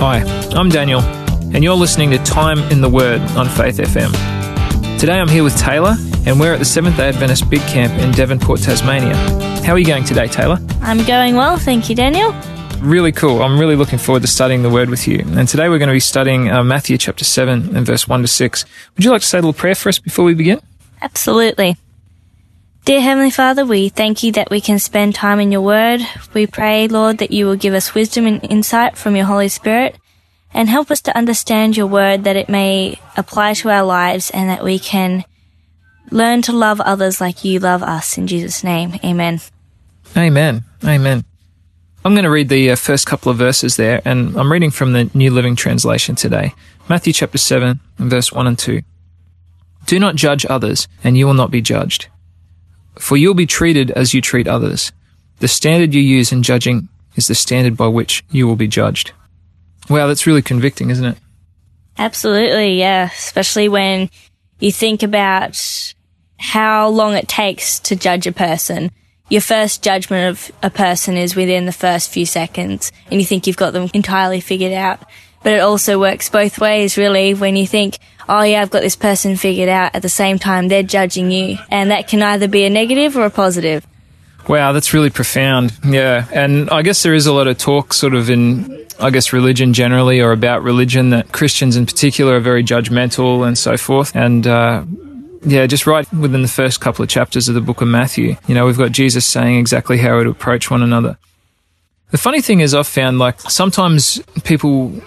Hi, I'm Daniel, and you're listening to Time in the Word on Faith FM. Today I'm here with Taylor, and we're at the Seventh day Adventist Big Camp in Devonport, Tasmania. How are you going today, Taylor? I'm going well, thank you, Daniel. Really cool. I'm really looking forward to studying the Word with you. And today we're going to be studying uh, Matthew chapter 7 and verse 1 to 6. Would you like to say a little prayer for us before we begin? Absolutely. Dear Heavenly Father, we thank you that we can spend time in your word. We pray, Lord, that you will give us wisdom and insight from your Holy Spirit and help us to understand your word that it may apply to our lives and that we can learn to love others like you love us. In Jesus' name, amen. Amen. Amen. I'm going to read the uh, first couple of verses there, and I'm reading from the New Living Translation today. Matthew chapter 7, verse 1 and 2. Do not judge others, and you will not be judged. For you will be treated as you treat others. The standard you use in judging is the standard by which you will be judged. Wow, that's really convicting, isn't it? Absolutely, yeah. Especially when you think about how long it takes to judge a person. Your first judgment of a person is within the first few seconds, and you think you've got them entirely figured out. But it also works both ways, really, when you think, oh yeah, I've got this person figured out at the same time they're judging you. And that can either be a negative or a positive. Wow, that's really profound. Yeah. And I guess there is a lot of talk sort of in, I guess, religion generally or about religion that Christians in particular are very judgmental and so forth. And, uh, yeah, just right within the first couple of chapters of the book of Matthew, you know, we've got Jesus saying exactly how to approach one another. The funny thing is, I've found like sometimes people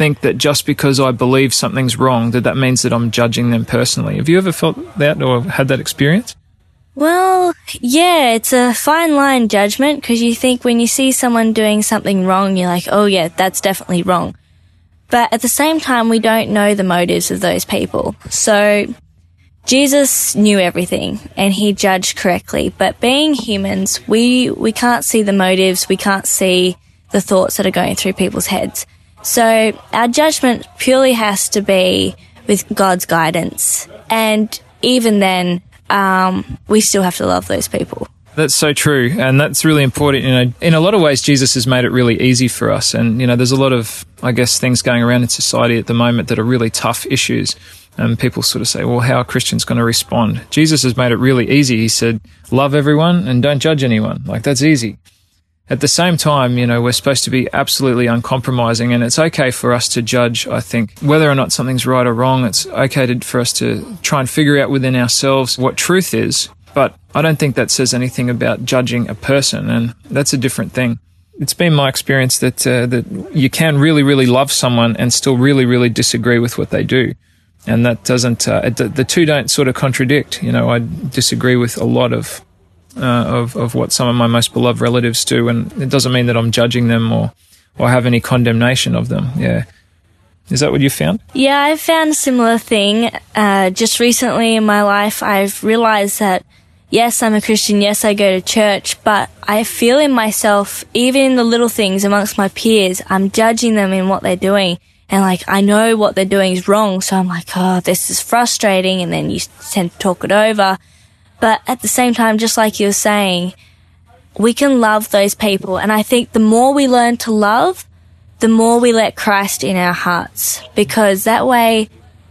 think that just because I believe something's wrong, that that means that I'm judging them personally. Have you ever felt that or had that experience? Well, yeah, it's a fine line judgment because you think when you see someone doing something wrong, you're like, oh yeah, that's definitely wrong. But at the same time, we don't know the motives of those people. So Jesus knew everything and he judged correctly. But being humans, we, we can't see the motives. We can't see the thoughts that are going through people's heads. So our judgment purely has to be with God's guidance. And even then, um, we still have to love those people. That's so true, and that's really important. You know, in a lot of ways, Jesus has made it really easy for us. And you know, there's a lot of, I guess, things going around in society at the moment that are really tough issues. And people sort of say, well, how are Christians going to respond? Jesus has made it really easy. He said, love everyone and don't judge anyone. Like that's easy. At the same time, you know, we're supposed to be absolutely uncompromising and it's okay for us to judge, I think, whether or not something's right or wrong. It's okay to, for us to try and figure out within ourselves what truth is. But I don't think that says anything about judging a person and that's a different thing. It's been my experience that, uh, that you can really, really love someone and still really, really disagree with what they do and that doesn't uh, the two don't sort of contradict you know i disagree with a lot of uh, of, of what some of my most beloved relatives do. And it doesn't mean that I'm judging them or, or have any condemnation of them. Yeah. Is that what you found? Yeah, I found a similar thing. Uh, just recently in my life, I've realized that yes, I'm a Christian. Yes, I go to church, but I feel in myself, even in the little things amongst my peers, I'm judging them in what they're doing. And like, I know what they're doing is wrong. So I'm like, oh, this is frustrating. And then you tend to talk it over. But at the same time, just like you were saying, we can love those people. And I think the more we learn to love, the more we let Christ in our hearts because that way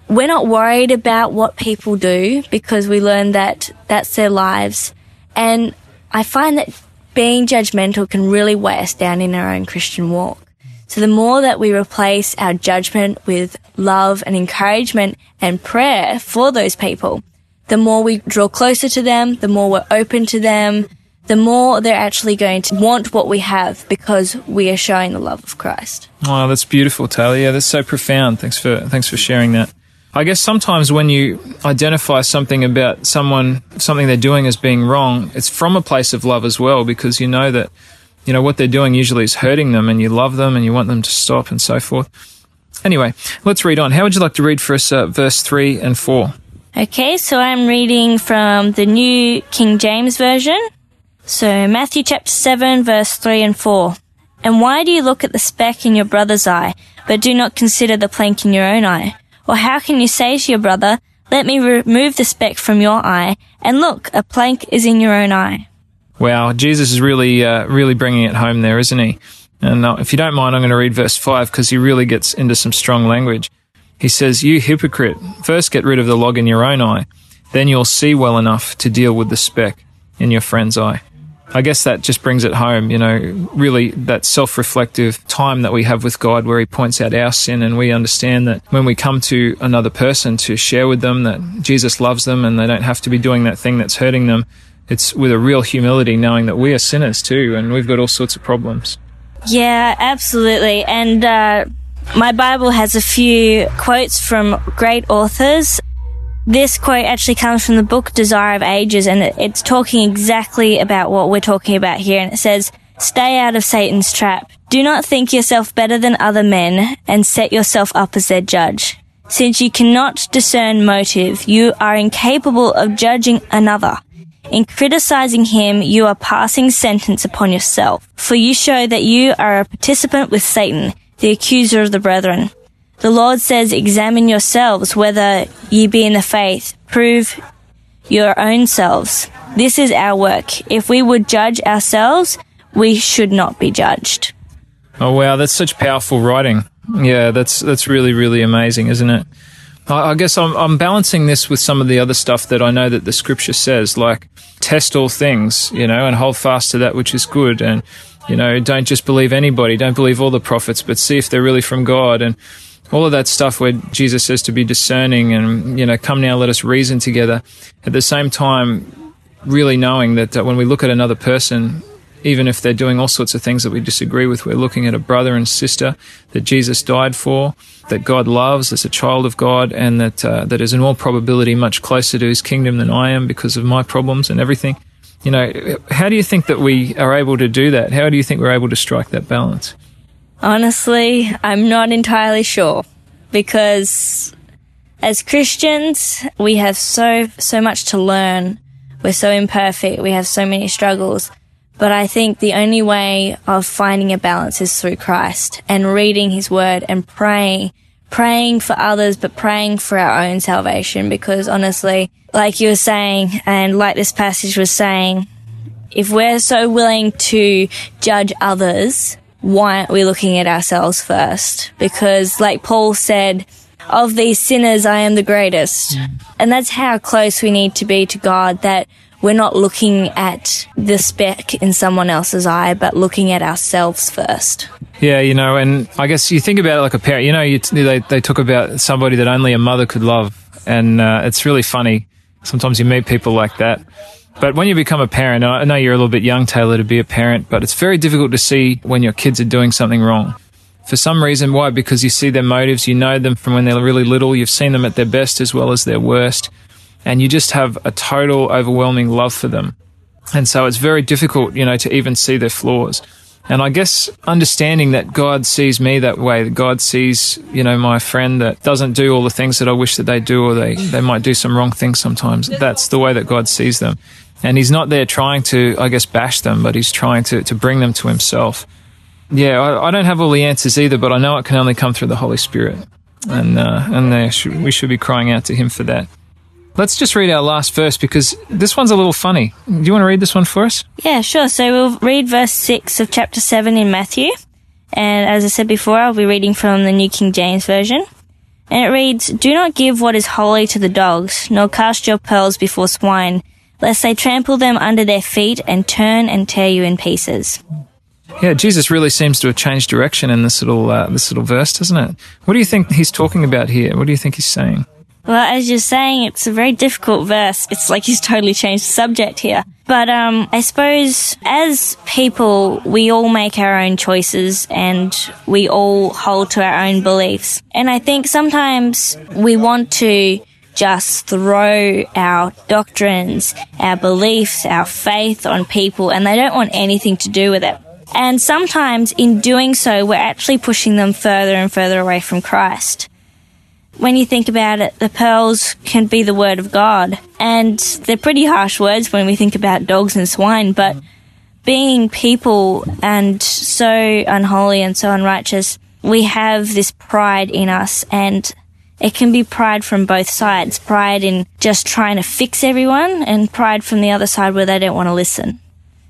we're not worried about what people do because we learn that that's their lives. And I find that being judgmental can really weigh us down in our own Christian walk. So the more that we replace our judgment with love and encouragement and prayer for those people, the more we draw closer to them, the more we're open to them, the more they're actually going to want what we have because we are showing the love of Christ. Oh, that's beautiful, Taylor. Yeah, that's so profound. Thanks for thanks for sharing that. I guess sometimes when you identify something about someone, something they're doing as being wrong, it's from a place of love as well because you know that you know what they're doing usually is hurting them and you love them and you want them to stop and so forth. Anyway, let's read on. How would you like to read for us uh, verse 3 and 4? Okay, so I'm reading from the New King James Version. So Matthew chapter 7 verse 3 and 4. And why do you look at the speck in your brother's eye, but do not consider the plank in your own eye? Or how can you say to your brother, let me remove the speck from your eye, and look, a plank is in your own eye? Wow, Jesus is really, uh, really bringing it home there, isn't he? And uh, if you don't mind, I'm going to read verse 5 because he really gets into some strong language. He says, You hypocrite, first get rid of the log in your own eye, then you'll see well enough to deal with the speck in your friend's eye. I guess that just brings it home, you know, really that self reflective time that we have with God where He points out our sin and we understand that when we come to another person to share with them that Jesus loves them and they don't have to be doing that thing that's hurting them, it's with a real humility knowing that we are sinners too and we've got all sorts of problems. Yeah, absolutely. And, uh, my Bible has a few quotes from great authors. This quote actually comes from the book Desire of Ages and it's talking exactly about what we're talking about here. And it says, stay out of Satan's trap. Do not think yourself better than other men and set yourself up as their judge. Since you cannot discern motive, you are incapable of judging another. In criticizing him, you are passing sentence upon yourself, for you show that you are a participant with Satan the accuser of the brethren. The Lord says, Examine yourselves whether ye be in the faith. Prove your own selves. This is our work. If we would judge ourselves, we should not be judged. Oh wow, that's such powerful writing. Yeah, that's that's really really amazing, isn't it? I, I guess I'm I'm balancing this with some of the other stuff that I know that the scripture says, like test all things, you know, and hold fast to that which is good, and you know, don't just believe anybody. Don't believe all the prophets, but see if they're really from God. And all of that stuff where Jesus says to be discerning and, you know, come now, let us reason together. At the same time, really knowing that, that when we look at another person, even if they're doing all sorts of things that we disagree with, we're looking at a brother and sister that Jesus died for, that God loves as a child of God, and that uh, that is in all probability much closer to His kingdom than I am because of my problems and everything. You know, how do you think that we are able to do that? How do you think we're able to strike that balance? Honestly, I'm not entirely sure because as Christians, we have so, so much to learn. We're so imperfect. We have so many struggles. But I think the only way of finding a balance is through Christ and reading his word and praying praying for others, but praying for our own salvation. Because honestly, like you were saying, and like this passage was saying, if we're so willing to judge others, why aren't we looking at ourselves first? Because like Paul said, of these sinners, I am the greatest. Mm. And that's how close we need to be to God that we're not looking at the speck in someone else's eye, but looking at ourselves first. Yeah, you know, and I guess you think about it like a parent. You know, you t- they they talk about somebody that only a mother could love, and uh, it's really funny. Sometimes you meet people like that. But when you become a parent, I know you're a little bit young, Taylor, to be a parent, but it's very difficult to see when your kids are doing something wrong. For some reason, why? Because you see their motives, you know them from when they're really little, you've seen them at their best as well as their worst and you just have a total overwhelming love for them. And so it's very difficult, you know, to even see their flaws. And I guess understanding that God sees me that way, that God sees, you know, my friend that doesn't do all the things that I wish that they do, or they, they might do some wrong things sometimes. That's the way that God sees them. And He's not there trying to, I guess, bash them, but He's trying to, to bring them to Himself. Yeah, I, I don't have all the answers either, but I know it can only come through the Holy Spirit. And, uh, and should, we should be crying out to Him for that. Let's just read our last verse because this one's a little funny. Do you want to read this one for us? Yeah, sure. So we'll read verse 6 of chapter 7 in Matthew. And as I said before, I'll be reading from the New King James Version. And it reads, Do not give what is holy to the dogs, nor cast your pearls before swine, lest they trample them under their feet and turn and tear you in pieces. Yeah, Jesus really seems to have changed direction in this little uh, this little verse, doesn't it? What do you think he's talking about here? What do you think he's saying? Well, as you're saying, it's a very difficult verse. It's like he's totally changed the subject here. But um, I suppose as people, we all make our own choices and we all hold to our own beliefs. And I think sometimes we want to just throw our doctrines, our beliefs, our faith on people and they don't want anything to do with it. And sometimes in doing so, we're actually pushing them further and further away from Christ when you think about it, the pearls can be the word of God. And they're pretty harsh words when we think about dogs and swine, but being people and so unholy and so unrighteous, we have this pride in us and it can be pride from both sides. Pride in just trying to fix everyone and pride from the other side where they don't want to listen.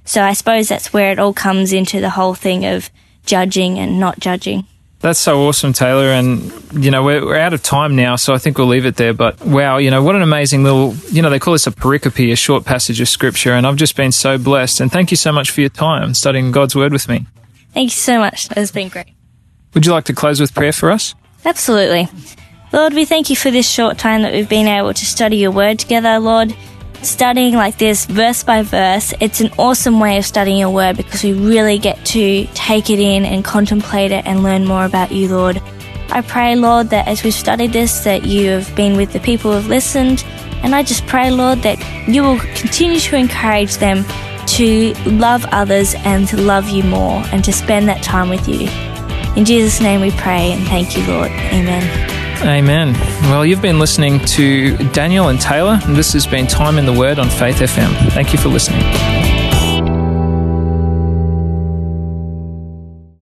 So I suppose that's where it all comes into the whole thing of judging and not judging. That's so awesome, Taylor. And, you know, we're, we're, out of time now, so I think we'll leave it there. But wow, you know, what an amazing little, you know, they call this a pericope, a short passage of scripture. And I've just been so blessed. And thank you so much for your time studying God's word with me. Thank you so much. It's been great. Would you like to close with prayer for us? Absolutely. Lord, we thank you for this short time that we've been able to study your word together, Lord studying like this verse by verse, it's an awesome way of studying your word because we really get to take it in and contemplate it and learn more about you, Lord. I pray, Lord, that as we've studied this, that you have been with the people who have listened. And I just pray, Lord, that you will continue to encourage them to love others and to love you more and to spend that time with you. In Jesus' name we pray and thank you, Lord. Amen. Amen. Well, you've been listening to Daniel and Taylor, and this has been Time in the Word on Faith FM. Thank you for listening.